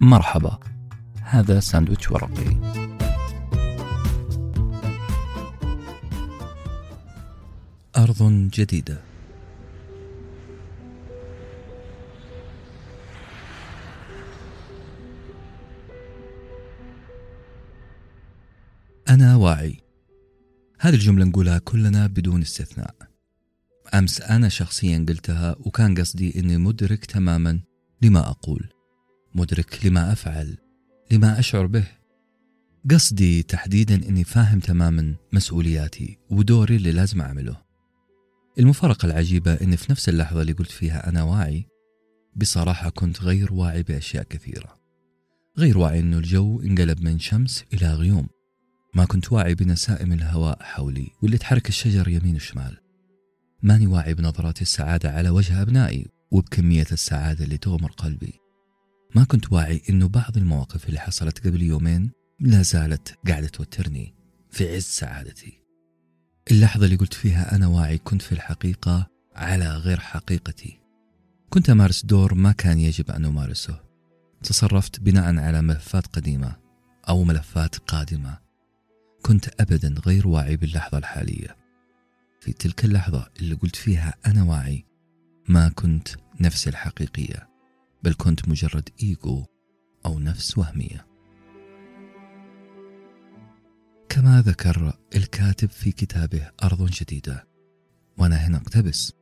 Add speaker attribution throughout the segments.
Speaker 1: مرحبا. هذا ساندويتش ورقي. أرض جديدة. أنا واعي. هذه الجملة نقولها كلنا بدون استثناء. أمس أنا شخصيا قلتها وكان قصدي أني مدرك تماما لما أقول. مدرك لما أفعل لما أشعر به. قصدي تحديدا أني فاهم تماما مسؤولياتي ودوري اللي لازم أعمله. المفارقة العجيبة أني في نفس اللحظة اللي قلت فيها أنا واعي بصراحة كنت غير واعي بأشياء كثيرة. غير واعي أنه الجو انقلب من شمس إلى غيوم. ما كنت واعي بنسائم الهواء حولي واللي تحرك الشجر يمين وشمال. ماني واعي بنظرات السعادة على وجه أبنائي وبكمية السعادة اللي تغمر قلبي. ما كنت واعي إنه بعض المواقف اللي حصلت قبل يومين لا زالت قاعدة توترني في عز سعادتي. اللحظة اللي قلت فيها أنا واعي كنت في الحقيقة على غير حقيقتي. كنت أمارس دور ما كان يجب أن أمارسه. تصرفت بناء على ملفات قديمة أو ملفات قادمة. كنت أبدا غير واعي باللحظة الحالية. في تلك اللحظة اللي قلت فيها أنا واعي ما كنت نفسي الحقيقية. بل كنت مجرد إيجو أو نفس وهمية. كما ذكر الكاتب في كتابه أرض جديدة وأنا هنا أقتبس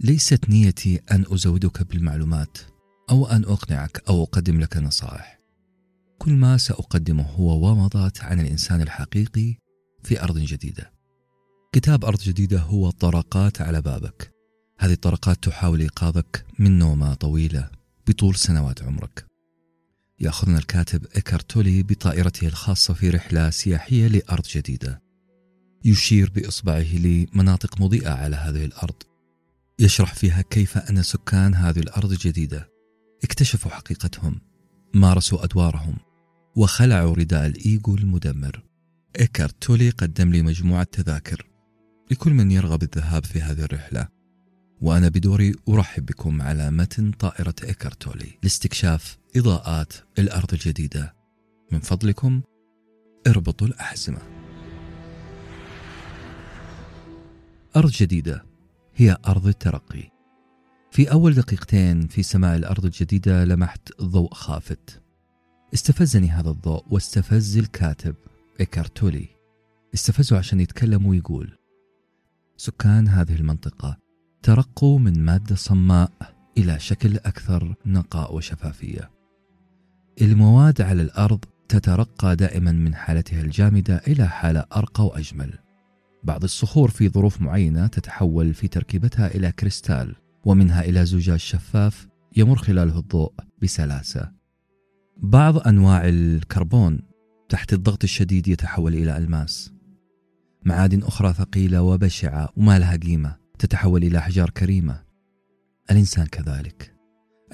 Speaker 1: ليست نيتي أن أزودك بالمعلومات أو أن أقنعك أو أقدم لك نصائح. كل ما سأقدمه هو ومضات عن الإنسان الحقيقي في أرض جديدة. كتاب أرض جديدة هو طرقات على بابك. هذه الطرقات تحاول إيقاظك من نومة طويلة بطول سنوات عمرك. يأخذنا الكاتب إيكارتولي بطائرته الخاصة في رحلة سياحية لأرض جديدة. يشير بإصبعه لمناطق مضيئة على هذه الأرض. يشرح فيها كيف أن سكان هذه الأرض الجديدة اكتشفوا حقيقتهم. مارسوا أدوارهم. وخلعوا رداء الإيجو المدمر. إيكارتولي قدم لي مجموعة تذاكر. لكل من يرغب الذهاب في هذه الرحلة. وأنا بدوري أرحب بكم على متن طائرة إيكارتولي لاستكشاف إضاءات الأرض الجديدة. من فضلكم اربطوا الأحزمة. أرض جديدة هي أرض الترقي. في أول دقيقتين في سماء الأرض الجديدة لمحت ضوء خافت. استفزني هذا الضوء واستفز الكاتب إيكارتولي استفزه عشان يتكلم ويقول سكان هذه المنطقة ترقوا من مادة صماء إلى شكل أكثر نقاء وشفافية. المواد على الأرض تترقى دائما من حالتها الجامدة إلى حالة أرقى وأجمل. بعض الصخور في ظروف معينة تتحول في تركيبتها إلى كريستال ومنها إلى زجاج شفاف يمر خلاله الضوء بسلاسة. بعض أنواع الكربون تحت الضغط الشديد يتحول إلى ألماس. معادن أخرى ثقيلة وبشعة وما لها قيمة تتحول إلى أحجار كريمة. الإنسان كذلك.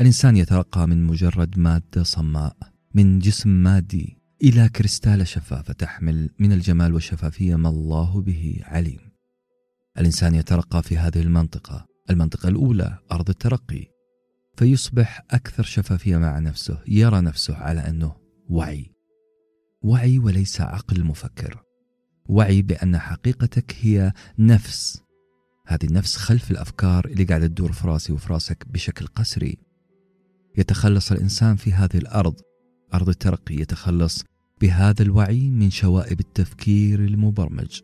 Speaker 1: الإنسان يترقى من مجرد مادة صماء من جسم مادي إلى كريستالة شفافة تحمل من الجمال والشفافية ما الله به عليم. الإنسان يترقى في هذه المنطقة المنطقة الأولى أرض الترقي. فيصبح أكثر شفافية مع نفسه يرى نفسه على أنه وعي. وعي وليس عقل مفكر. وعي بأن حقيقتك هي نفس. هذه النفس خلف الأفكار اللي قاعدة تدور في راسي وفي راسك بشكل قسري. يتخلص الإنسان في هذه الأرض. أرض الترقي يتخلص بهذا الوعي من شوائب التفكير المبرمج.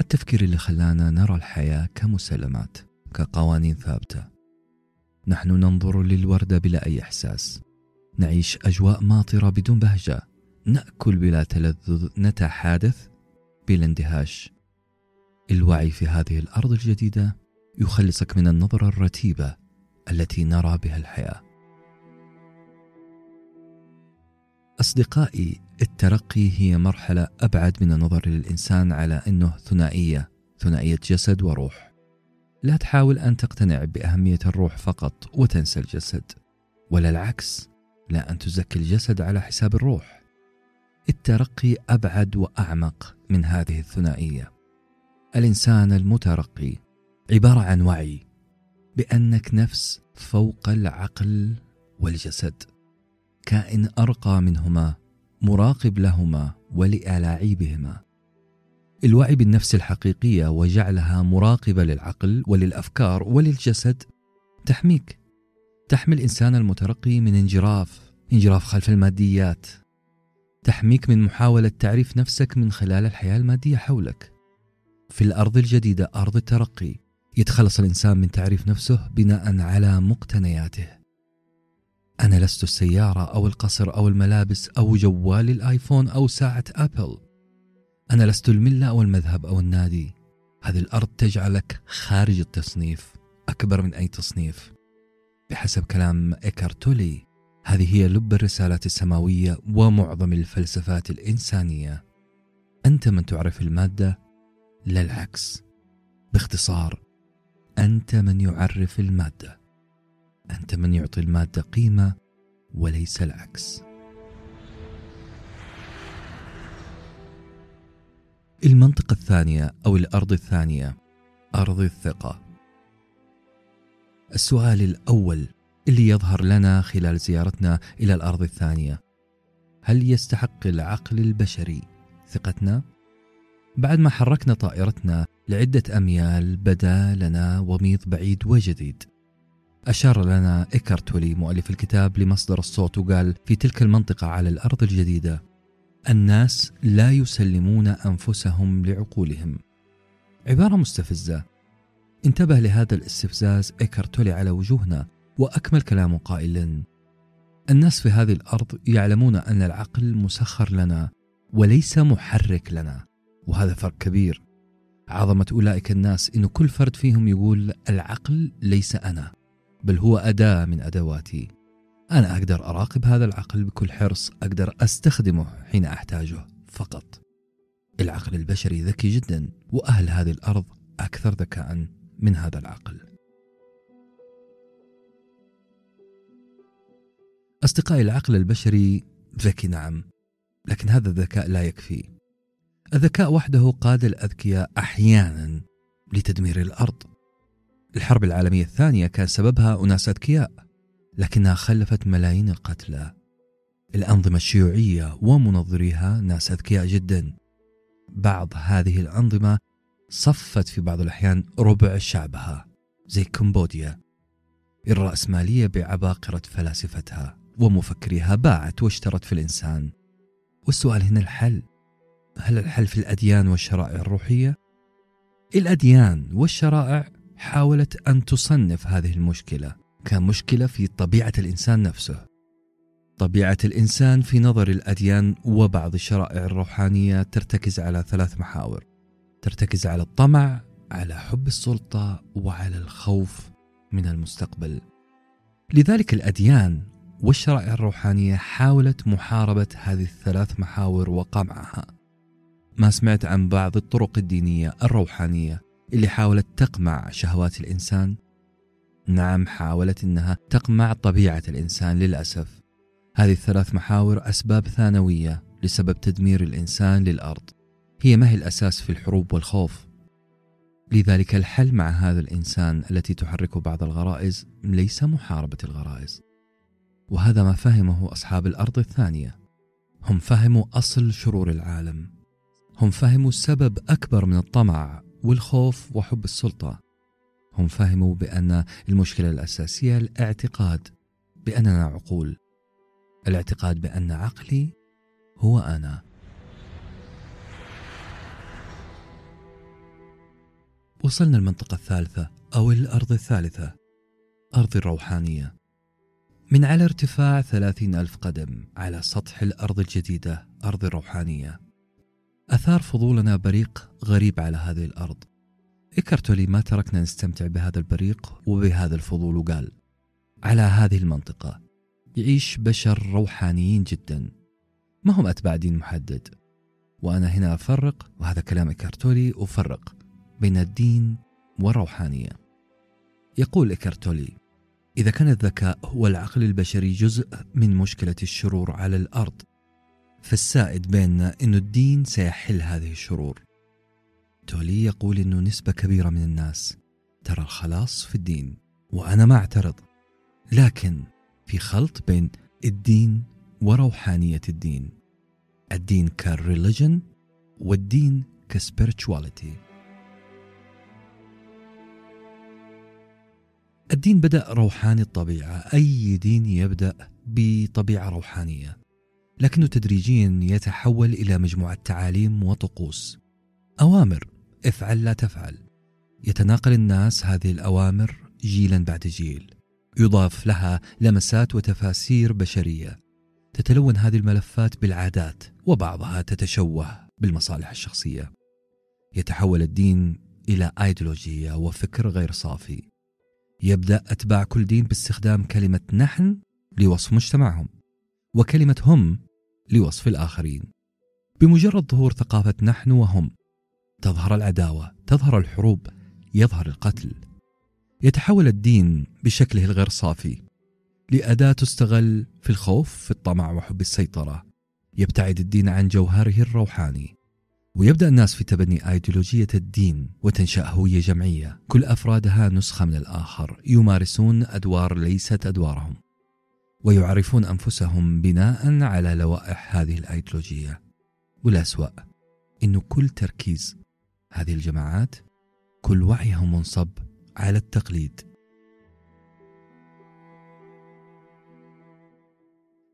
Speaker 1: التفكير اللي خلانا نرى الحياة كمسلمات كقوانين ثابتة. نحن ننظر للوردة بلا أي إحساس. نعيش أجواء ماطرة بدون بهجة. نأكل بلا تلذذ نتحادث بلا اندهاش. الوعي في هذه الأرض الجديدة يخلصك من النظرة الرتيبة التي نرى بها الحياة. أصدقائي الترقي هي مرحلة أبعد من النظر للإنسان على أنه ثنائية ثنائية جسد وروح. لا تحاول أن تقتنع بأهمية الروح فقط وتنسى الجسد ولا العكس لا أن تزكي الجسد على حساب الروح. الترقي أبعد وأعمق من هذه الثنائية. الإنسان المترقي عبارة عن وعي بأنك نفس فوق العقل والجسد. كائن أرقى منهما مراقب لهما ولألاعيبهما. الوعي بالنفس الحقيقية وجعلها مراقبة للعقل وللأفكار وللجسد تحميك تحمي الإنسان المترقي من انجراف انجراف خلف الماديات تحميك من محاولة تعريف نفسك من خلال الحياة المادية حولك. في الأرض الجديدة أرض الترقي. يتخلص الإنسان من تعريف نفسه بناء على مقتنياته. أنا لست السيارة أو القصر أو الملابس أو جوال الآيفون أو ساعة أبل. أنا لست الملة أو المذهب أو النادي. هذه الأرض تجعلك خارج التصنيف أكبر من أي تصنيف. بحسب كلام إيكارتولي هذه هي لب الرسالات السماوية ومعظم الفلسفات الإنسانية. أنت من تعرف المادة لا العكس. باختصار أنت من يعرف المادة. أنت من يعطي المادة قيمة وليس العكس. المنطقة الثانية أو الأرض الثانية أرض الثقة. السؤال الأول اللي يظهر لنا خلال زيارتنا إلى الأرض الثانية هل يستحق العقل البشري ثقتنا؟ بعد ما حركنا طائرتنا لعدة أميال بدا لنا وميض بعيد وجديد. أشار لنا إيكارتولي مؤلف الكتاب لمصدر الصوت وقال في تلك المنطقة على الأرض الجديدة الناس لا يسلمون أنفسهم لعقولهم. عبارة مستفزة. انتبه لهذا الاستفزاز إيكارتولي على وجوهنا وأكمل كلامه قائلا. الناس في هذه الأرض يعلمون أن العقل مسخر لنا وليس محرك لنا. وهذا فرق كبير. عظمة أولئك الناس إن كل فرد فيهم يقول العقل ليس أنا بل هو أداة من أدواتي. أنا أقدر أراقب هذا العقل بكل حرص أقدر أستخدمه حين أحتاجه فقط. العقل البشري ذكي جدا وأهل هذه الأرض أكثر ذكاء من هذا العقل. أصدقائي العقل البشري ذكي نعم لكن هذا الذكاء لا يكفي. الذكاء وحده قاد الأذكياء أحيانا لتدمير الأرض. الحرب العالمية الثانية كان سببها أناس أذكياء لكنها خلفت ملايين القتلى. الأنظمة الشيوعية ومنظريها ناس أذكياء جدا. بعض هذه الأنظمة صفت في بعض الأحيان ربع شعبها زي كمبوديا. الرأسمالية بعباقرة فلاسفتها ومفكريها باعت واشترت في الإنسان. والسؤال هنا الحل هل الحل في الأديان والشرائع الروحية؟ الأديان والشرائع حاولت أن تصنف هذه المشكلة كمشكلة في طبيعة الإنسان نفسه. طبيعة الإنسان في نظر الأديان وبعض الشرائع الروحانية ترتكز على ثلاث محاور. ترتكز على الطمع على حب السلطة وعلى الخوف من المستقبل. لذلك الأديان والشرائع الروحانية حاولت محاربة هذه الثلاث محاور وقمعها. ما سمعت عن بعض الطرق الدينية الروحانية اللي حاولت تقمع شهوات الإنسان؟ نعم حاولت إنها تقمع طبيعة الإنسان للأسف. هذه الثلاث محاور أسباب ثانوية لسبب تدمير الإنسان للأرض. هي ما هي الأساس في الحروب والخوف؟ لذلك الحل مع هذا الإنسان التي تحركه بعض الغرائز ليس محاربة الغرائز. وهذا ما فهمه أصحاب الأرض الثانية. هم فهموا أصل شرور العالم. هم فهموا سبب أكبر من الطمع والخوف وحب السلطة. هم فهموا بأن المشكلة الأساسية الاعتقاد بأننا عقول. الاعتقاد بأن عقلي هو أنا. وصلنا المنطقة الثالثة أو الأرض الثالثة أرض الروحانية. من على ارتفاع ثلاثين ألف قدم على سطح الأرض الجديدة أرض الروحانية. أثار فضولنا بريق غريب على هذه الأرض. إيكارتولي ما تركنا نستمتع بهذا البريق وبهذا الفضول وقال على هذه المنطقة يعيش بشر روحانيين جدا ما هم أتباع دين محدد. وأنا هنا أفرق وهذا كلام إيكارتولي أفرق بين الدين والروحانية. يقول إيكارت تولي إذا كان الذكاء هو العقل البشري جزء من مشكلة الشرور على الأرض فالسائد بيننا أن الدين سيحل هذه الشرور. تولي يقول أنه نسبة كبيرة من الناس ترى الخلاص في الدين وأنا ما أعترض. لكن في خلط بين الدين وروحانية الدين الدين ك religion والدين كسبيرتشواليتي الدين بدأ روحاني الطبيعة أي دين يبدأ بطبيعة روحانية. لكنه تدريجيا يتحول إلى مجموعة تعاليم وطقوس. أوامر. افعل لا تفعل. يتناقل الناس هذه الأوامر جيلا بعد جيل. يضاف لها لمسات وتفاسير بشرية. تتلون هذه الملفات بالعادات وبعضها تتشوه بالمصالح الشخصية. يتحول الدين إلى أيديولوجية وفكر غير صافي. يبدأ أتباع كل دين باستخدام كلمة نحن لوصف مجتمعهم. وكلمة هم لوصف الآخرين. بمجرد ظهور ثقافة نحن وهم تظهر العداوة تظهر الحروب يظهر القتل. يتحول الدين بشكله الغير صافي لأداة تستغل في الخوف في الطمع وحب السيطرة. يبتعد الدين عن جوهره الروحاني ويبدأ الناس في تبني أيديولوجية الدين وتنشأ هوية جمعية. كل أفرادها نسخة من الآخر يمارسون أدوار ليست أدوارهم. ويعرفون أنفسهم بناء على لوائح هذه الأيديولوجية. والأسوأ أنه كل تركيز هذه الجماعات كل وعيها منصب على التقليد.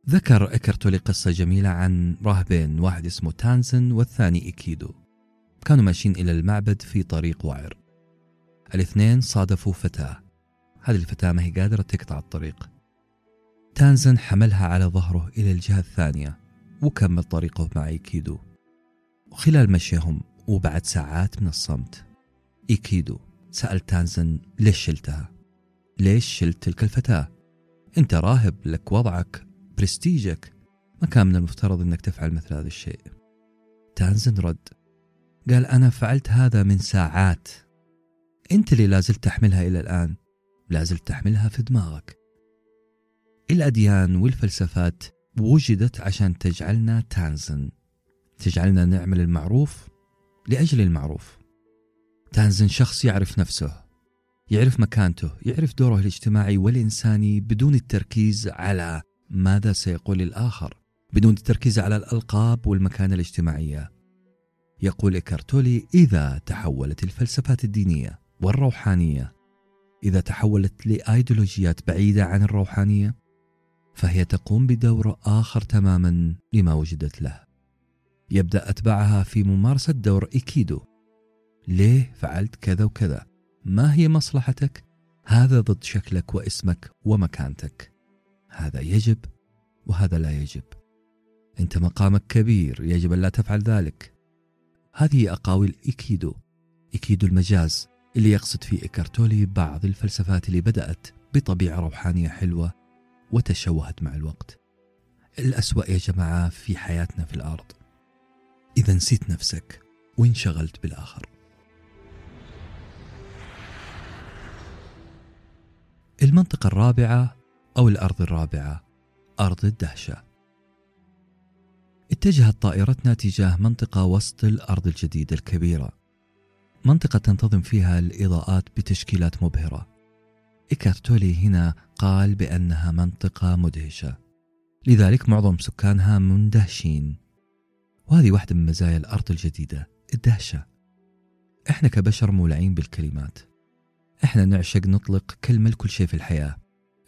Speaker 1: ذكر إكرتولي قصة جميلة عن راهبين واحد اسمه تانزن والثاني إيكيدو. كانوا ماشيين إلى المعبد في طريق وعر. الاثنين صادفوا فتاة. هذه الفتاة ما هي قادرة تقطع الطريق. تانزن حملها على ظهره إلى الجهة الثانية وكمل طريقه مع إيكيدو. وخلال مشيهم وبعد ساعات من الصمت إيكيدو سأل تانزن ليش شلتها؟ ليش شلت تلك الفتاة؟ أنت راهب لك وضعك برستيجك. ما كان من المفترض أنك تفعل مثل هذا الشيء. تانزن رد. قال أنا فعلت هذا من ساعات. أنت اللي لازلت تحملها إلى الآن. لازلت تحملها في دماغك. الأديان والفلسفات وجدت عشان تجعلنا تانزن. تجعلنا نعمل المعروف لأجل المعروف. تانزن شخص يعرف نفسه يعرف مكانته يعرف دوره الاجتماعي والإنساني بدون التركيز على ماذا سيقول الآخر بدون التركيز على الألقاب والمكانة الاجتماعية. يقول إكارتولي إذا تحولت الفلسفات الدينية والروحانية إذا تحولت لأيديولوجيات بعيدة عن الروحانية فهي تقوم بدور آخر تماما لما وجدت له. يبدأ أتباعها في ممارسة دور إيكيدو. ليه فعلت كذا وكذا؟ ما هي مصلحتك؟ هذا ضد شكلك واسمك ومكانتك. هذا يجب وهذا لا يجب. أنت مقامك كبير يجب أن لا تفعل ذلك. هذه أقاويل إيكيدو. إيكيدو المجاز اللي يقصد فيه إيكارتولي بعض الفلسفات اللي بدأت بطبيعة روحانية حلوة وتشوهت مع الوقت. الأسوأ يا جماعة في حياتنا في الأرض. إذا نسيت نفسك وانشغلت بالآخر. المنطقة الرابعة أو الأرض الرابعة أرض الدهشة. اتجهت طائرتنا تجاه منطقة وسط الأرض الجديدة الكبيرة. منطقة تنتظم فيها الإضاءات بتشكيلات مبهرة. إيكارتولي هنا قال بأنها منطقة مدهشة. لذلك معظم سكانها مندهشين. وهذه واحدة من مزايا الأرض الجديدة الدهشة. إحنا كبشر مولعين بالكلمات. إحنا نعشق نطلق كلمة لكل شيء في الحياة.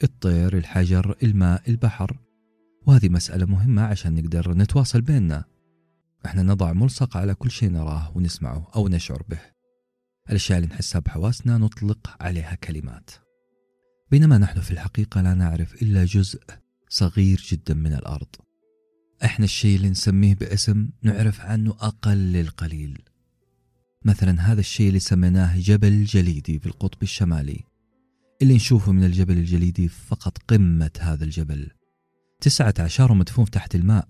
Speaker 1: الطير الحجر الماء البحر. وهذه مسألة مهمة عشان نقدر نتواصل بيننا. إحنا نضع ملصق على كل شيء نراه ونسمعه أو نشعر به. الأشياء اللي نحسها بحواسنا نطلق عليها كلمات. بينما نحن في الحقيقة لا نعرف إلا جزء صغير جدا من الأرض. إحنا الشيء اللي نسميه باسم نعرف عنه أقل القليل مثلا هذا الشيء اللي سميناه جبل جليدي في القطب الشمالي. اللي نشوفه من الجبل الجليدي فقط قمة هذا الجبل. تسعة عشر مدفون تحت الماء.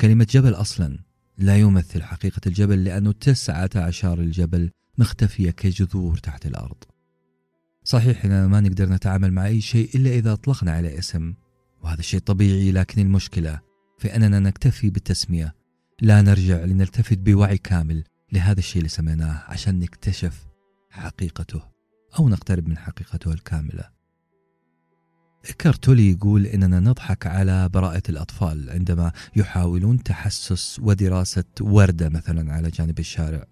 Speaker 1: كلمة جبل أصلا لا يمثل حقيقة الجبل لأنه تسعة عشر الجبل مختفية كجذور تحت الأرض. صحيح إننا ما نقدر نتعامل مع أي شيء إلا إذا أطلقنا عليه اسم وهذا شيء طبيعي لكن المشكلة في أننا نكتفي بالتسمية. لا نرجع لنلتفت بوعي كامل لهذا الشيء اللي سميناه عشان نكتشف حقيقته أو نقترب من حقيقته الكاملة. كارتولي يقول إننا نضحك على براءة الأطفال عندما يحاولون تحسس ودراسة وردة مثلا على جانب الشارع.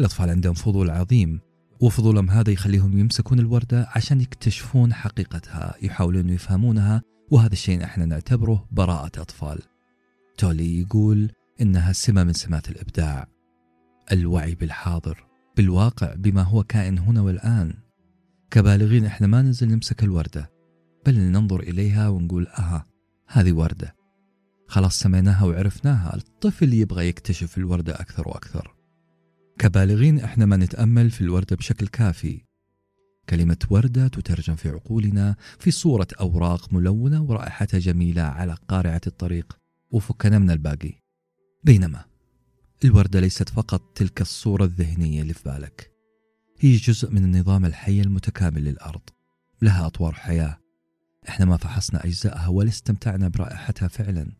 Speaker 1: الأطفال عندهم فضول عظيم وفضولهم هذا يخليهم يمسكون الوردة عشان يكتشفون حقيقتها يحاولون يفهمونها وهذا الشيء إحنا نعتبره براءة أطفال. تولي يقول إنها سمة من سمات الإبداع. الوعي بالحاضر بالواقع بما هو كائن هنا والآن. كبالغين إحنا ما ننزل نمسك الوردة بل ننظر إليها ونقول آه هذه وردة. خلاص سميناها وعرفناها الطفل يبغى يكتشف الوردة أكثر وأكثر. كبالغين إحنا ما نتأمل في الوردة بشكل كافي. كلمة وردة تترجم في عقولنا في صورة أوراق ملونة ورائحتها جميلة على قارعة الطريق وفكنا من الباقي. بينما الوردة ليست فقط تلك الصورة الذهنية اللي في بالك. هي جزء من النظام الحي المتكامل للأرض. لها أطوار حياة. إحنا ما فحصنا أجزائها ولا استمتعنا برائحتها فعلا.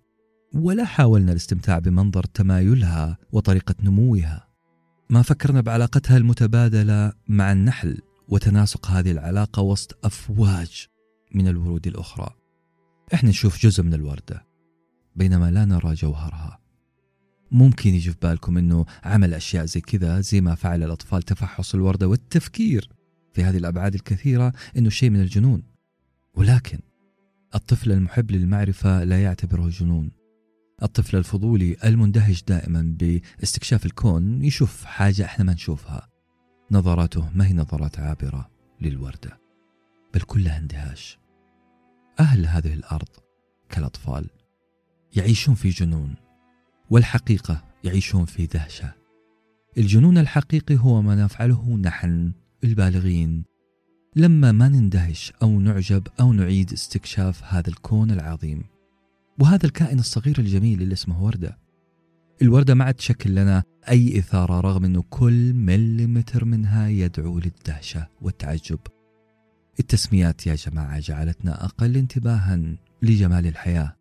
Speaker 1: ولا حاولنا الاستمتاع بمنظر تمايلها وطريقة نموها. ما فكرنا بعلاقتها المتبادلة مع النحل وتناسق هذه العلاقة وسط أفواج من الورود الأخرى. إحنا نشوف جزء من الوردة بينما لا نرى جوهرها. ممكن يجي في بالكم إنه عمل أشياء زي كذا زي ما فعل الأطفال تفحص الوردة والتفكير في هذه الأبعاد الكثيرة إنه شيء من الجنون. ولكن الطفل المحب للمعرفة لا يعتبره جنون. الطفل الفضولي المندهش دائما باستكشاف الكون يشوف حاجة إحنا ما نشوفها. نظراته ما هي نظرات عابرة للوردة بل كلها اندهاش. أهل هذه الأرض كالأطفال يعيشون في جنون والحقيقة يعيشون في دهشة. الجنون الحقيقي هو ما نفعله نحن البالغين. لما ما نندهش أو نعجب أو نعيد استكشاف هذا الكون العظيم وهذا الكائن الصغير الجميل اللي اسمه وردة. الوردة ما عاد تشكل لنا أي إثارة رغم أنه كل مليمتر منها يدعو للدهشة والتعجب. التسميات يا جماعة جعلتنا أقل انتباها لجمال الحياة.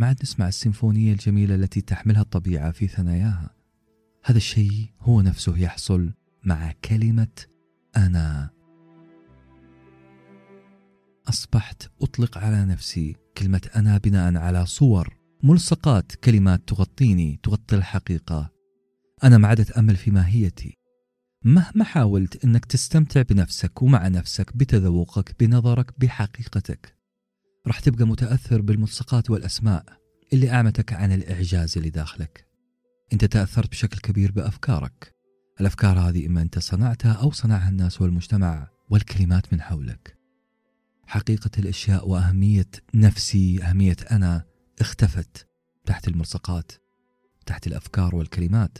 Speaker 1: ما عاد نسمع السيمفونية الجميلة التي تحملها الطبيعة في ثناياها. هذا الشيء هو نفسه يحصل مع كلمة أنا. أصبحت أطلق على نفسي كلمة أنا بناء على صور ملصقات كلمات تغطيني تغطي الحقيقة. أنا ما عاد أتأمل في ماهيتي. مهما حاولت أنك تستمتع بنفسك ومع نفسك بتذوقك بنظرك بحقيقتك. راح تبقى متأثر بالملصقات والأسماء اللي أعمتك عن الإعجاز اللي داخلك. أنت تأثرت بشكل كبير بأفكارك. الأفكار هذه إما أنت صنعتها أو صنعها الناس والمجتمع والكلمات من حولك. حقيقة الأشياء وأهمية نفسي أهمية أنا اختفت تحت الملصقات تحت الأفكار والكلمات.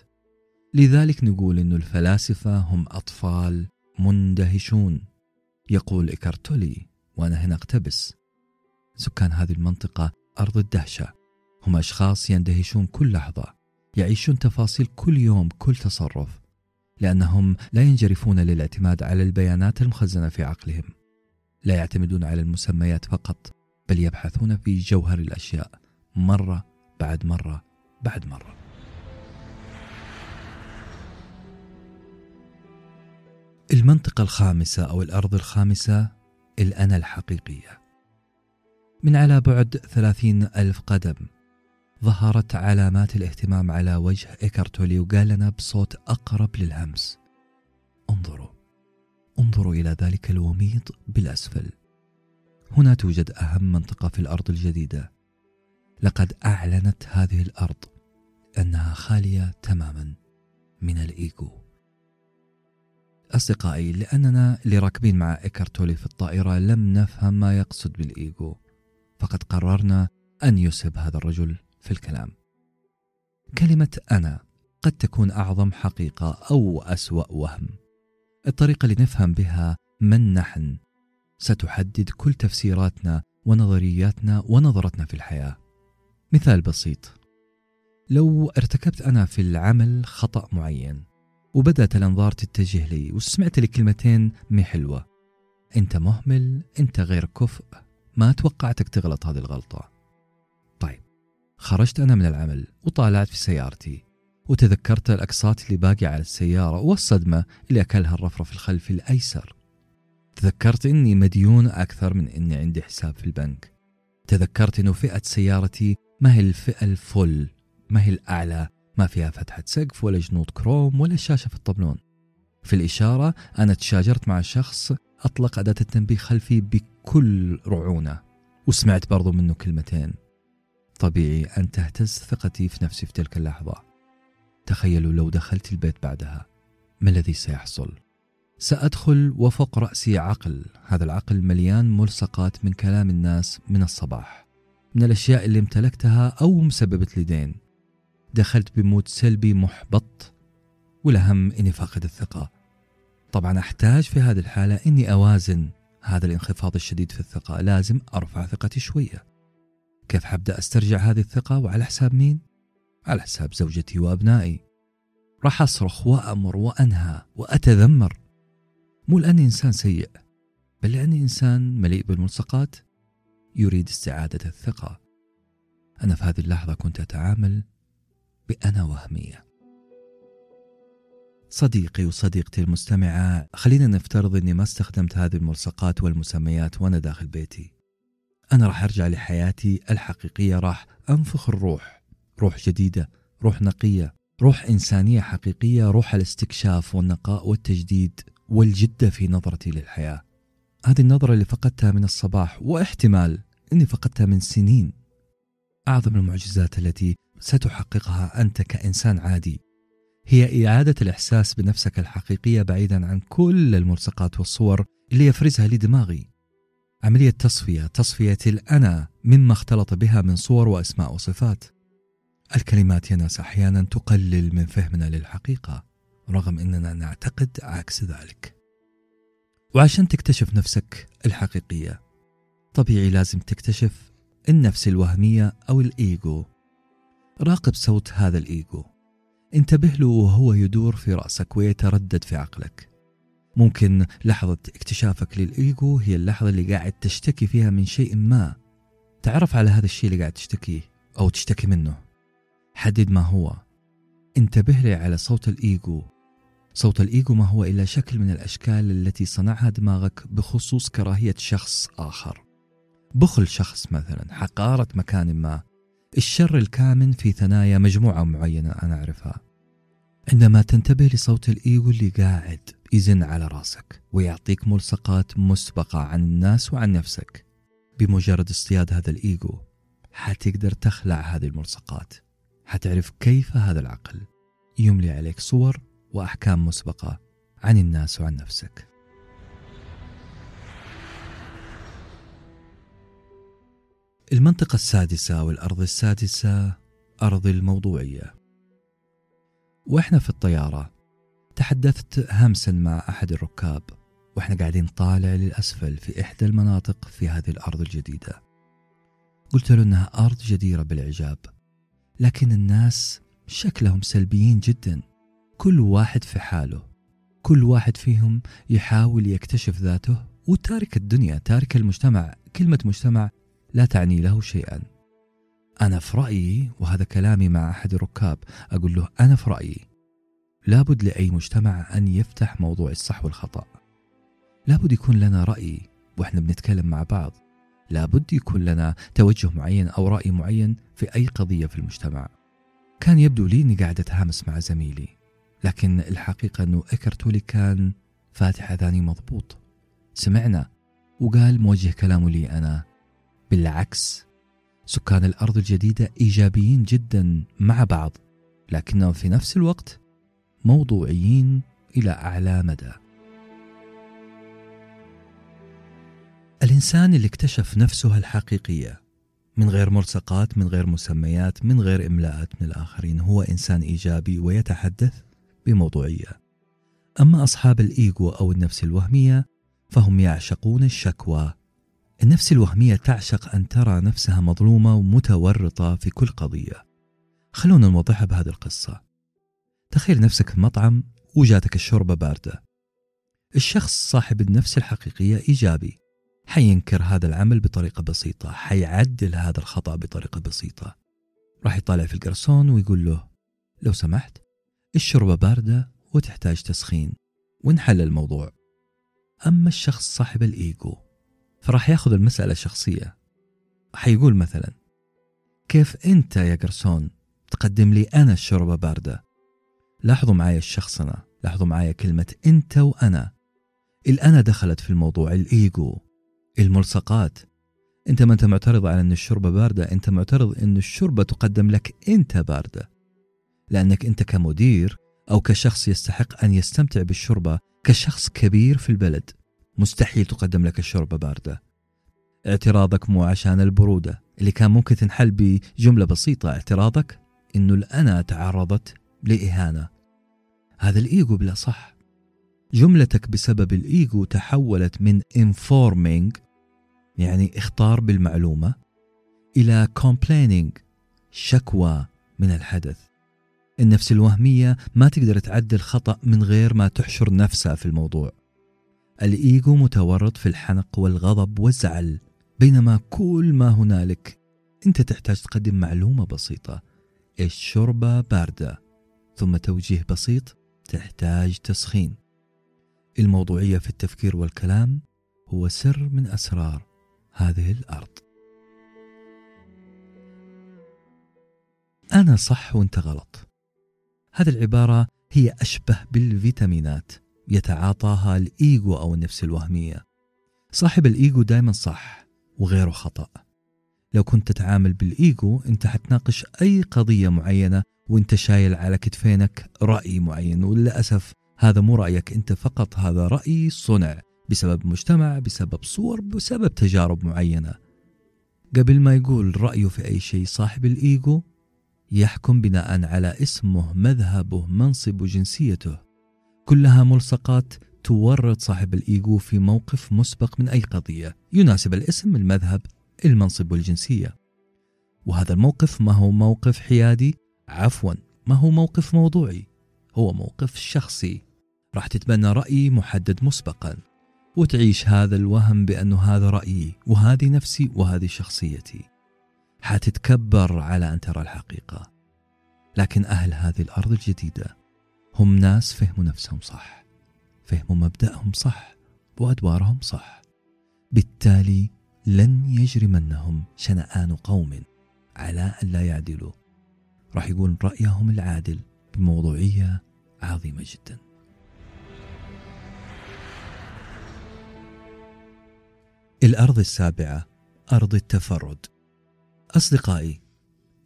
Speaker 1: لذلك نقول أن الفلاسفة هم أطفال مندهشون. يقول إيكارتولي وأنا هنا أقتبس. سكان هذه المنطقة أرض الدهشة. هم أشخاص يندهشون كل لحظة يعيشون تفاصيل كل يوم كل تصرف لأنهم لا ينجرفون للاعتماد على البيانات المخزنة في عقلهم. لا يعتمدون على المسميات فقط بل يبحثون في جوهر الأشياء مرة بعد مرة بعد مرة. المنطقة الخامسة أو الأرض الخامسة الأنا الحقيقية. من على بعد ثلاثين ألف قدم ظهرت علامات الاهتمام على وجه إيكارتولي وقال لنا بصوت أقرب للهمس. انظروا. انظروا إلى ذلك الوميض بالأسفل. هنا توجد أهم منطقة في الأرض الجديدة. لقد أعلنت هذه الأرض أنها خالية تماما من الإيجو أصدقائي لأننا اللي راكبين مع إيكارتولي في الطائرة لم نفهم ما يقصد بالإيجو فقد قررنا أن يسهب هذا الرجل في الكلام. كلمة أنا قد تكون أعظم حقيقة أو أسوأ وهم. الطريقة اللي نفهم بها من نحن. ستحدد كل تفسيراتنا ونظرياتنا ونظرتنا في الحياة. مثال بسيط. لو ارتكبت أنا في العمل خطأ معين وبدأت الأنظار تتجه لي وسمعت لي كلمتين مي حلوة. أنت مهمل أنت غير كفء ما توقعتك تغلط هذه الغلطة. طيب خرجت أنا من العمل وطالعت في سيارتي. وتذكرت الأقساط اللي باقي على السيارة والصدمة اللي أكلها الرفرف الخلفي الأيسر. تذكرت إني مديون أكثر من إني عندي حساب في البنك. تذكرت إنه فئة سيارتي ما هي الفئة الفل ما هي الأعلى ما فيها فتحة سقف ولا جنود كروم ولا شاشة في الطبلون. في الإشارة أنا تشاجرت مع شخص أطلق أداة التنبيه خلفي بكل رعونة وسمعت برضو منه كلمتين. طبيعي أن تهتز ثقتي في نفسي في تلك اللحظة. تخيلوا لو دخلت البيت بعدها ما الذي سيحصل؟ سأدخل وفوق رأسي عقل هذا العقل مليان ملصقات من كلام الناس من الصباح من الأشياء اللي امتلكتها أو مسببت لي دين دخلت بمود سلبي محبط والأهم إني فاقد الثقة طبعا أحتاج في هذه الحالة إني أوازن هذا الانخفاض الشديد في الثقة لازم أرفع ثقتي شوية كيف حبدأ أسترجع هذه الثقة وعلى حساب مين؟ على حساب زوجتي وأبنائي. راح أصرخ وأمر وأنهى وأتذمر. مو لأني إنسان سيء بل لأني إنسان مليء بالملصقات يريد استعادة الثقة. أنا في هذه اللحظة كنت أتعامل بأنا وهمية. صديقي وصديقتي المستمعة خلينا نفترض أني ما استخدمت هذه الملصقات والمسميات وأنا داخل بيتي. أنا راح أرجع لحياتي الحقيقية راح أنفخ الروح. روح جديدة روح نقية روح إنسانية حقيقية روح الاستكشاف والنقاء والتجديد والجدة في نظرتي للحياة. هذه النظرة اللي فقدتها من الصباح واحتمال أني فقدتها من سنين. أعظم المعجزات التي ستحققها أنت كإنسان عادي هي إعادة الإحساس بنفسك الحقيقية بعيدا عن كل الملصقات والصور اللي يفرزها لي دماغي. عملية تصفية تصفية الأنا مما اختلط بها من صور وأسماء وصفات. الكلمات يا ناس أحيانا تقلل من فهمنا للحقيقة رغم أننا نعتقد عكس ذلك. وعشان تكتشف نفسك الحقيقية طبيعي لازم تكتشف النفس الوهمية أو الإيجو. راقب صوت هذا الإيجو. انتبه له وهو يدور في رأسك ويتردد في عقلك. ممكن لحظة اكتشافك للإيجو هي اللحظة اللي قاعد تشتكي فيها من شيء ما. تعرف على هذا الشيء اللي قاعد تشتكيه أو تشتكي منه. حدد ما هو. انتبه لي على صوت الإيجو صوت الإيجو ما هو إلا شكل من الأشكال التي صنعها دماغك بخصوص كراهية شخص آخر. بخل شخص مثلا حقارة مكان ما. الشر الكامن في ثنايا مجموعة معينة أنا أعرفها. عندما تنتبه لصوت الإيجو اللي قاعد يزن على راسك ويعطيك ملصقات مسبقة عن الناس وعن نفسك. بمجرد اصطياد هذا الإيجو حتقدر تخلع هذه الملصقات. حتعرف كيف هذا العقل يملي عليك صور وأحكام مسبقة عن الناس وعن نفسك. المنطقة السادسة أو الأرض السادسة أرض الموضوعية. وإحنا في الطيارة تحدثت همسا مع أحد الركاب وإحنا قاعدين طالع للأسفل في إحدى المناطق في هذه الأرض الجديدة. قلت له إنها أرض جديرة بالإعجاب. لكن الناس شكلهم سلبيين جدا. كل واحد في حاله. كل واحد فيهم يحاول يكتشف ذاته وتارك الدنيا تارك المجتمع. كلمة مجتمع لا تعني له شيئا. أنا في رأيي وهذا كلامي مع أحد الركاب أقول له أنا في رأيي لابد لأي مجتمع أن يفتح موضوع الصح والخطأ. لابد يكون لنا رأي وإحنا بنتكلم مع بعض. لابد يكون لنا توجه معين أو رأي معين في أي قضية في المجتمع. كان يبدو لي أني قاعد أتهامس مع زميلي لكن الحقيقة أنه إكرتولي كان فاتح أذاني مضبوط. سمعنا وقال موجه كلامه لي أنا. بالعكس سكان الأرض الجديدة إيجابيين جدا مع بعض لكنهم في نفس الوقت موضوعيين إلى أعلى مدى. الإنسان اللي اكتشف نفسه الحقيقية من غير ملصقات من غير مسميات من غير إملاءات من الآخرين هو إنسان إيجابي ويتحدث بموضوعية. أما أصحاب الإيجو أو النفس الوهمية فهم يعشقون الشكوى. النفس الوهمية تعشق أن ترى نفسها مظلومة ومتورطة في كل قضية. خلونا نوضحها بهذه القصة. تخيل نفسك في مطعم وجاتك الشوربة باردة. الشخص صاحب النفس الحقيقية إيجابي. حينكر هذا العمل بطريقة بسيطة حيعدل هذا الخطأ بطريقة بسيطة. راح يطالع في القرصون ويقول له لو سمحت الشوربة باردة وتحتاج تسخين. ونحل الموضوع. أما الشخص صاحب الإيجو فراح ياخذ المسألة شخصية حيقول مثلا كيف أنت يا قرصون تقدم لي أنا الشوربة باردة؟ لاحظوا معايا الشخص أنا لاحظوا معايا كلمة أنت وأنا. الأنا دخلت في الموضوع الإيجو. الملصقات. أنت ما أنت معترض على أن الشوربة باردة أنت معترض أن الشوربة تقدم لك أنت باردة. لأنك أنت كمدير أو كشخص يستحق أن يستمتع بالشوربة كشخص كبير في البلد مستحيل تقدم لك الشوربة باردة. اعتراضك مو عشان البرودة اللي كان ممكن تنحل بجملة بسيطة. اعتراضك إنه الأنا تعرضت لإهانة. هذا الإيجو بلا صح. جملتك بسبب الإيجو تحولت من informing يعني اختار بالمعلومة إلى complaining شكوى من الحدث. النفس الوهمية ما تقدر تعدل خطأ من غير ما تحشر نفسها في الموضوع. الإيجو متورط في الحنق والغضب والزعل. بينما كل ما هنالك أنت تحتاج تقدم معلومة بسيطة. الشوربة باردة ثم توجيه بسيط تحتاج تسخين. الموضوعية في التفكير والكلام هو سر من أسرار هذه الأرض. أنا صح وأنت غلط. هذه العبارة هي أشبه بالفيتامينات يتعاطاها الإيجو أو النفس الوهمية. صاحب الإيجو دائما صح وغيره خطأ. لو كنت تتعامل بالإيجو أنت حتناقش أي قضية معينة وأنت شايل على كتفينك رأي معين. وللأسف هذا مو رأيك أنت فقط هذا رأي صنع. بسبب مجتمع بسبب صور بسبب تجارب معينة. قبل ما يقول رأيه في أي شيء صاحب الإيجو يحكم بناء على اسمه مذهبه منصبه جنسيته. كلها ملصقات تورط صاحب الإيجو في موقف مسبق من أي قضية. يناسب الاسم المذهب المنصب والجنسية. وهذا الموقف ما هو موقف حيادي؟ عفوا ما هو موقف موضوعي؟ هو موقف شخصي. راح تتبنى رأي محدد مسبقا. وتعيش هذا الوهم بأنه هذا رأيي وهذه نفسي وهذه شخصيتي. حتتكبر على أن ترى الحقيقة. لكن أهل هذه الأرض الجديدة هم ناس فهموا نفسهم صح فهموا مبدأهم صح وأدوارهم صح. بالتالي لن يجرمنهم شنآن قوم على أن لا يعدلوا. راح يقول رأيهم العادل بموضوعية عظيمة جدا. الأرض السابعة أرض التفرد. أصدقائي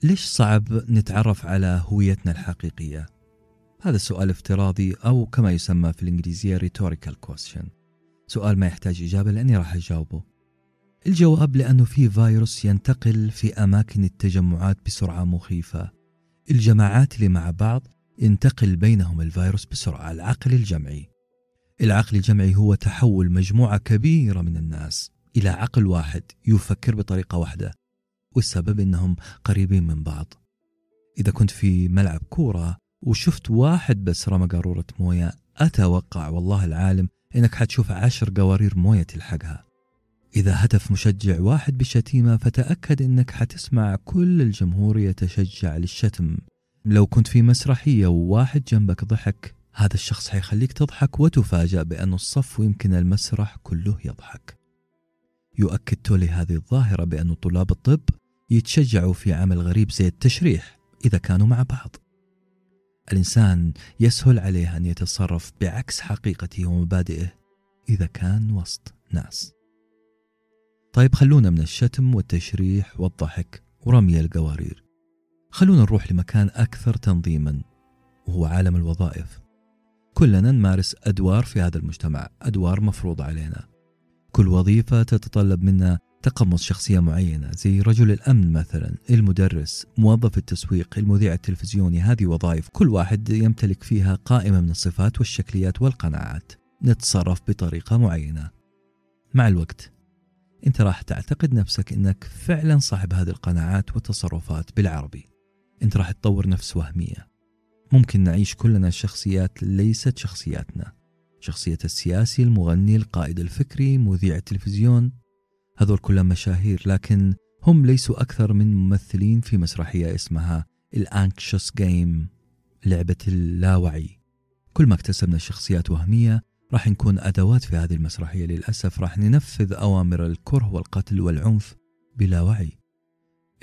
Speaker 1: ليش صعب نتعرف على هويتنا الحقيقية؟ هذا سؤال افتراضي أو كما يسمى في الإنجليزية rhetorical question. سؤال ما يحتاج إجابة لأني راح أجاوبه. الجواب لأنه في فيروس ينتقل في أماكن التجمعات بسرعة مخيفة. الجماعات اللي مع بعض ينتقل بينهم الفيروس بسرعة العقل الجمعي. العقل الجمعي هو تحول مجموعة كبيرة من الناس. إلى عقل واحد يفكر بطريقة واحدة والسبب أنهم قريبين من بعض. إذا كنت في ملعب كورة وشفت واحد بس رمى قارورة موية أتوقع والله العالم إنك حتشوف عشر قوارير موية تلحقها. إذا هتف مشجع واحد بشتيمة فتأكد إنك حتسمع كل الجمهور يتشجع للشتم. لو كنت في مسرحية وواحد جنبك ضحك هذا الشخص حيخليك تضحك وتفاجأ بأن الصف ويمكن المسرح كله يضحك. يؤكد تولي هذه الظاهرة بأن طلاب الطب يتشجعوا في عمل غريب زي التشريح إذا كانوا مع بعض. الإنسان يسهل عليه أن يتصرف بعكس حقيقته ومبادئه إذا كان وسط ناس. طيب خلونا من الشتم والتشريح والضحك ورمي القوارير. خلونا نروح لمكان أكثر تنظيما وهو عالم الوظائف. كلنا نمارس أدوار في هذا المجتمع أدوار مفروضة علينا. كل وظيفة تتطلب منا تقمص شخصية معينة زي رجل الأمن مثلا المدرس موظف التسويق المذيع التلفزيوني هذه وظائف كل واحد يمتلك فيها قائمة من الصفات والشكليات والقناعات. نتصرف بطريقة معينة. مع الوقت أنت راح تعتقد نفسك إنك فعلا صاحب هذه القناعات والتصرفات بالعربي. أنت راح تطور نفس وهمية. ممكن نعيش كلنا شخصيات ليست شخصياتنا. شخصية السياسي المغني القائد الفكري مذيع التلفزيون. هذول كلهم مشاهير لكن هم ليسوا أكثر من ممثلين في مسرحية اسمها الانكشس جيم لعبة اللاوعي. كل ما اكتسبنا شخصيات وهمية راح نكون أدوات في هذه المسرحية. للأسف راح ننفذ أوامر الكره والقتل والعنف بلا وعي.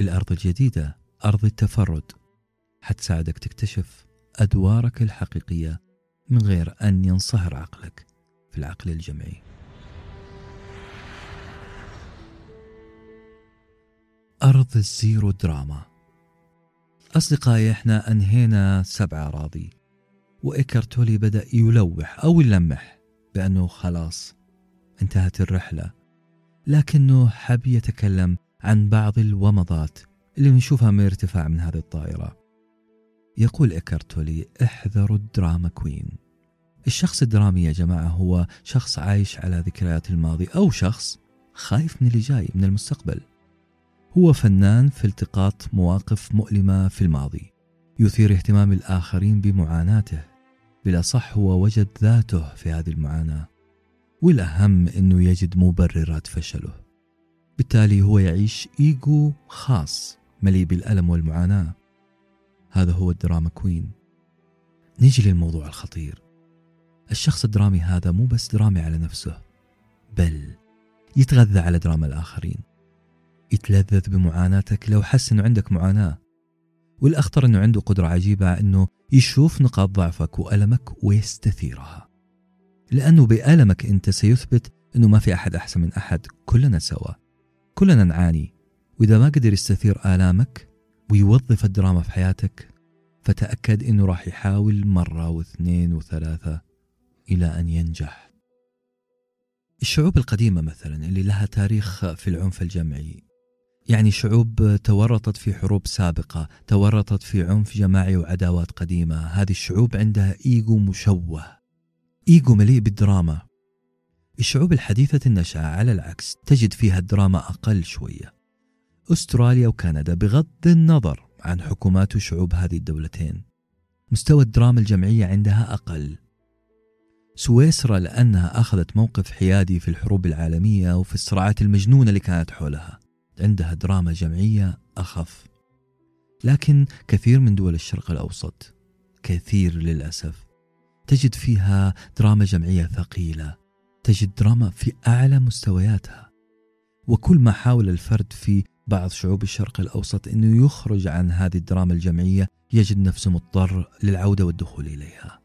Speaker 1: الأرض الجديدة أرض التفرد. حتساعدك تكتشف أدوارك الحقيقية من غير أن ينصهر عقلك في العقل الجمعي. أرض ال zero drama. أصدقائي إحنا أنهينا سبع أراضي وإيكارت تولي بدأ يلوح أو يلمح بأنه خلاص انتهت الرحلة لكنه حب يتكلم عن بعض الومضات اللي نشوفها من ارتفاع من هذه الطائرة. يقول إيكارت تولي احذروا ال drama queen. الشخص الدرامي يا جماعة هو شخص عايش على ذكريات الماضي أو شخص خايف من اللي جاي من المستقبل. هو فنان في التقاط مواقف مؤلمة في الماضي. يثير اهتمام الآخرين بمعاناته. بلا صح هو وجد ذاته في هذه المعاناة. والأهم أنه يجد مبررات فشله. بالتالي هو يعيش إيجو خاص مليء بالألم والمعاناة. هذا هو الدراما كوين. نيجي للموضوع الخطير. الشخص الدرامي هذا مو بس درامي على نفسه بل يتغذى على دراما الآخرين. يتلذذ بمعاناتك لو حس انه عندك معاناة والأخطر إنه عنده قدرة عجيبة إنه يشوف نقاط ضعفك وألمك ويستثيرها. لأنه بألمك أنت سيثبت إنه ما في أحد أحسن من أحد كلنا سوا كلنا نعاني. وإذا ما قدر يستثير آلامك ويوظف الدراما في حياتك فتأكد إنه راح يحاول مرة واثنين وثلاثة إلى أن ينجح. الشعوب القديمة مثلا اللي لها تاريخ في العنف الجمعي يعني شعوب تورطت في حروب سابقة تورطت في عنف جماعي وعداوات قديمة هذه الشعوب عندها إيجو مشوه إيجو مليء بالدراما. الشعوب الحديثة النشأة على العكس تجد فيها الدراما أقل شوية. أستراليا وكندا بغض النظر عن حكومات وشعوب هذه الدولتين. مستوى الدراما الجمعية عندها أقل. سويسرا لأنها أخذت موقف حيادي في الحروب العالمية وفي الصراعات المجنونة اللي كانت حولها. عندها دراما جمعية أخف. لكن كثير من دول الشرق الأوسط كثير للأسف تجد فيها دراما جمعية ثقيلة. تجد دراما في أعلى مستوياتها. وكل ما حاول الفرد في بعض شعوب الشرق الأوسط أنه يخرج عن هذه الدراما الجمعية يجد نفسه مضطر للعودة والدخول إليها.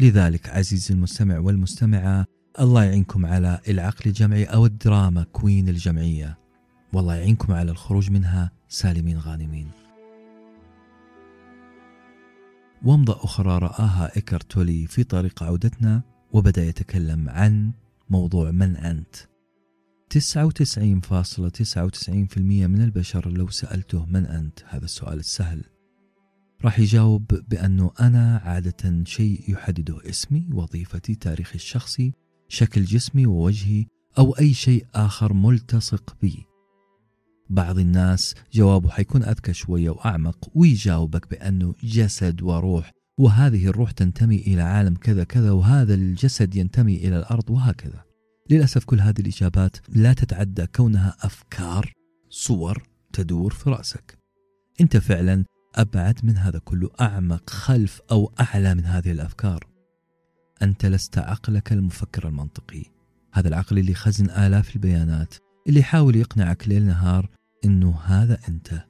Speaker 1: لذلك عزيزي المستمع والمستمعة الله يعينكم على العقل الجمعي أو الدراما كوين الجمعية. والله يعينكم على الخروج منها سالمين غانمين. ومضة أخرى رآها إيكرتولي في طريق عودتنا وبدأ يتكلم عن موضوع من أنت. 99.99% من البشر لو سألته من أنت؟ هذا السؤال السهل. راح يجاوب بأنه أنا عادة شيء يحدده اسمي وظيفتي تاريخي الشخصي شكل جسمي ووجهي أو أي شيء آخر ملتصق بي. بعض الناس جوابه حيكون أذكى شوية وأعمق ويجاوبك بأنه جسد وروح وهذه الروح تنتمي إلى عالم كذا كذا وهذا الجسد ينتمي إلى الأرض وهكذا. للأسف كل هذه الإجابات لا تتعدى كونها أفكار صور تدور في رأسك. أنت فعلا أبعد من هذا كله أعمق خلف أو أعلى من هذه الأفكار. أنت لست عقلك المفكر المنطقي. هذا العقل اللي خزن آلاف البيانات اللي يحاول يقنعك ليل نهار إنه هذا أنت.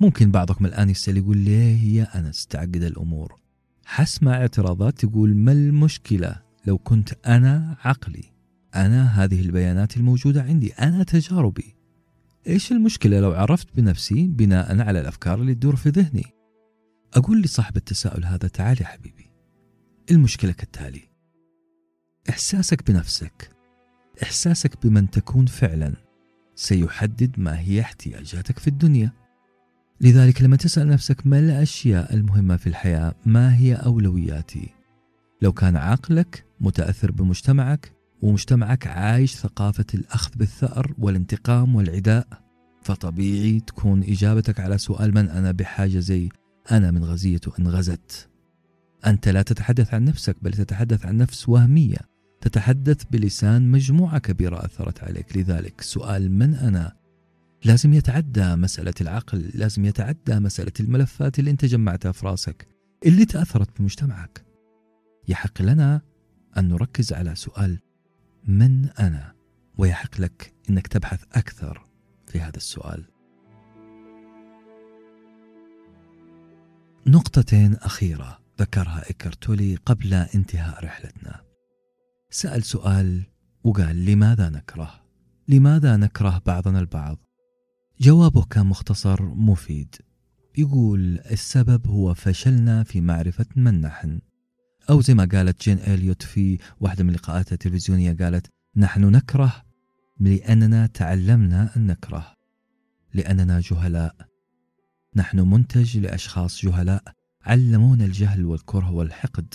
Speaker 1: ممكن بعضكم الآن يسأل يقول ليه يا انس تعقد الأمور؟ حسمع اعتراضات تقول ما المشكلة لو كنت أنا عقلي؟ أنا هذه البيانات الموجودة عندي. أنا تجاربي. إيش المشكلة لو عرفت بنفسي بناء على الأفكار اللي تدور في ذهني؟ أقول لصاحب التساؤل هذا تعال يا حبيبي. المشكلة كالتالي. إحساسك بنفسك إحساسك بمن تكون فعلا سيحدد ما هي احتياجاتك في الدنيا. لذلك لما تسأل نفسك ما الأشياء المهمة في الحياة ما هي أولوياتي؟ لو كان عقلك متأثر بمجتمعك ومجتمعك عايش ثقافة الأخذ بالثأر والانتقام والعداء. فطبيعي تكون إجابتك على سؤال من أنا بحاجة زي أنا من غزيته إن غزت. أنت لا تتحدث عن نفسك بل تتحدث عن نفس وهمية. تتحدث بلسان مجموعة كبيرة أثرت عليك. لذلك سؤال من أنا؟ لازم يتعدى مسألة العقل لازم يتعدى مسألة الملفات اللي أنت جمعتها في راسك اللي تأثرت بمجتمعك. يحق لنا أن نركز على سؤال من أنا؟ ويحق لك أنك تبحث أكثر في هذا السؤال. نقطتين أخيرة ذكرها إيكرتولي قبل انتهاء رحلتنا. سأل سؤال وقال لماذا نكره؟ لماذا نكره بعضنا البعض؟ جوابه كان مختصر مفيد. يقول السبب هو فشلنا في معرفة من نحن. أو زي ما قالت جين إليوت في واحدة من لقاءاتها التلفزيونية قالت نحن نكره لأننا تعلمنا أن نكره لأننا جهلاء. نحن منتج لأشخاص جهلاء علمونا الجهل والكره والحقد.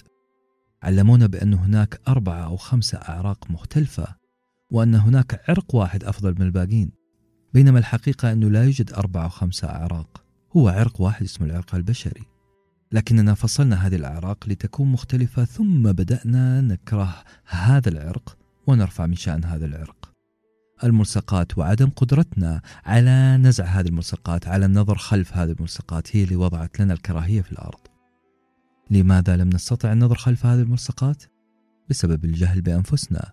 Speaker 1: علمونا بأن هناك أربعة أو خمسة أعراق مختلفة وأن هناك عرق واحد أفضل من الباقين. بينما الحقيقة أنه لا يوجد أربعة أو خمسة أعراق هو عرق واحد اسمه العرق البشري. لكننا فصلنا هذه الأعراق لتكون مختلفة ثم بدأنا نكره هذا العرق ونرفع من شأن هذا العرق. الملصقات وعدم قدرتنا على نزع هذه الملصقات على النظر خلف هذه الملصقات هي اللي وضعت لنا الكراهية في الأرض. لماذا لم نستطع النظر خلف هذه الملصقات؟ بسبب الجهل بأنفسنا.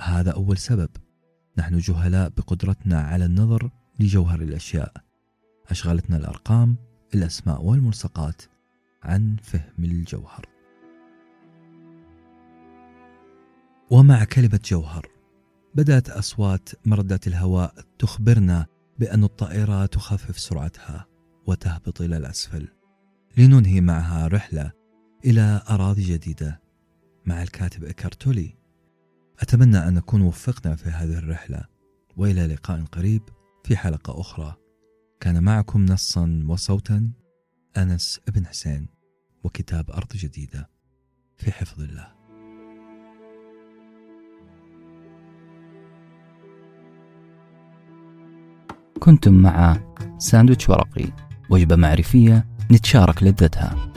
Speaker 1: هذا أول سبب. نحن جهلاء بقدرتنا على النظر لجوهر الأشياء. أشغلتنا الأرقام الأسماء والملصقات. عن فهم الجوهر. ومع كلمة جوهر بدأت أصوات مردات الهواء تخبرنا بأن الطائرة تخفف سرعتها وتهبط إلى الأسفل لننهي معها رحلة إلى أراضي جديدة مع الكاتب إكارتولي. أتمنى أن نكون وفقنا في هذه الرحلة وإلى لقاء قريب في حلقة أخرى. كان معكم نصا وصوتا أنس بن حسين. وكتاب أرض جديدة في حفظ الله.
Speaker 2: كنتم مع ساندويتش ورقي وجبة معرفية نتشارك لذتها.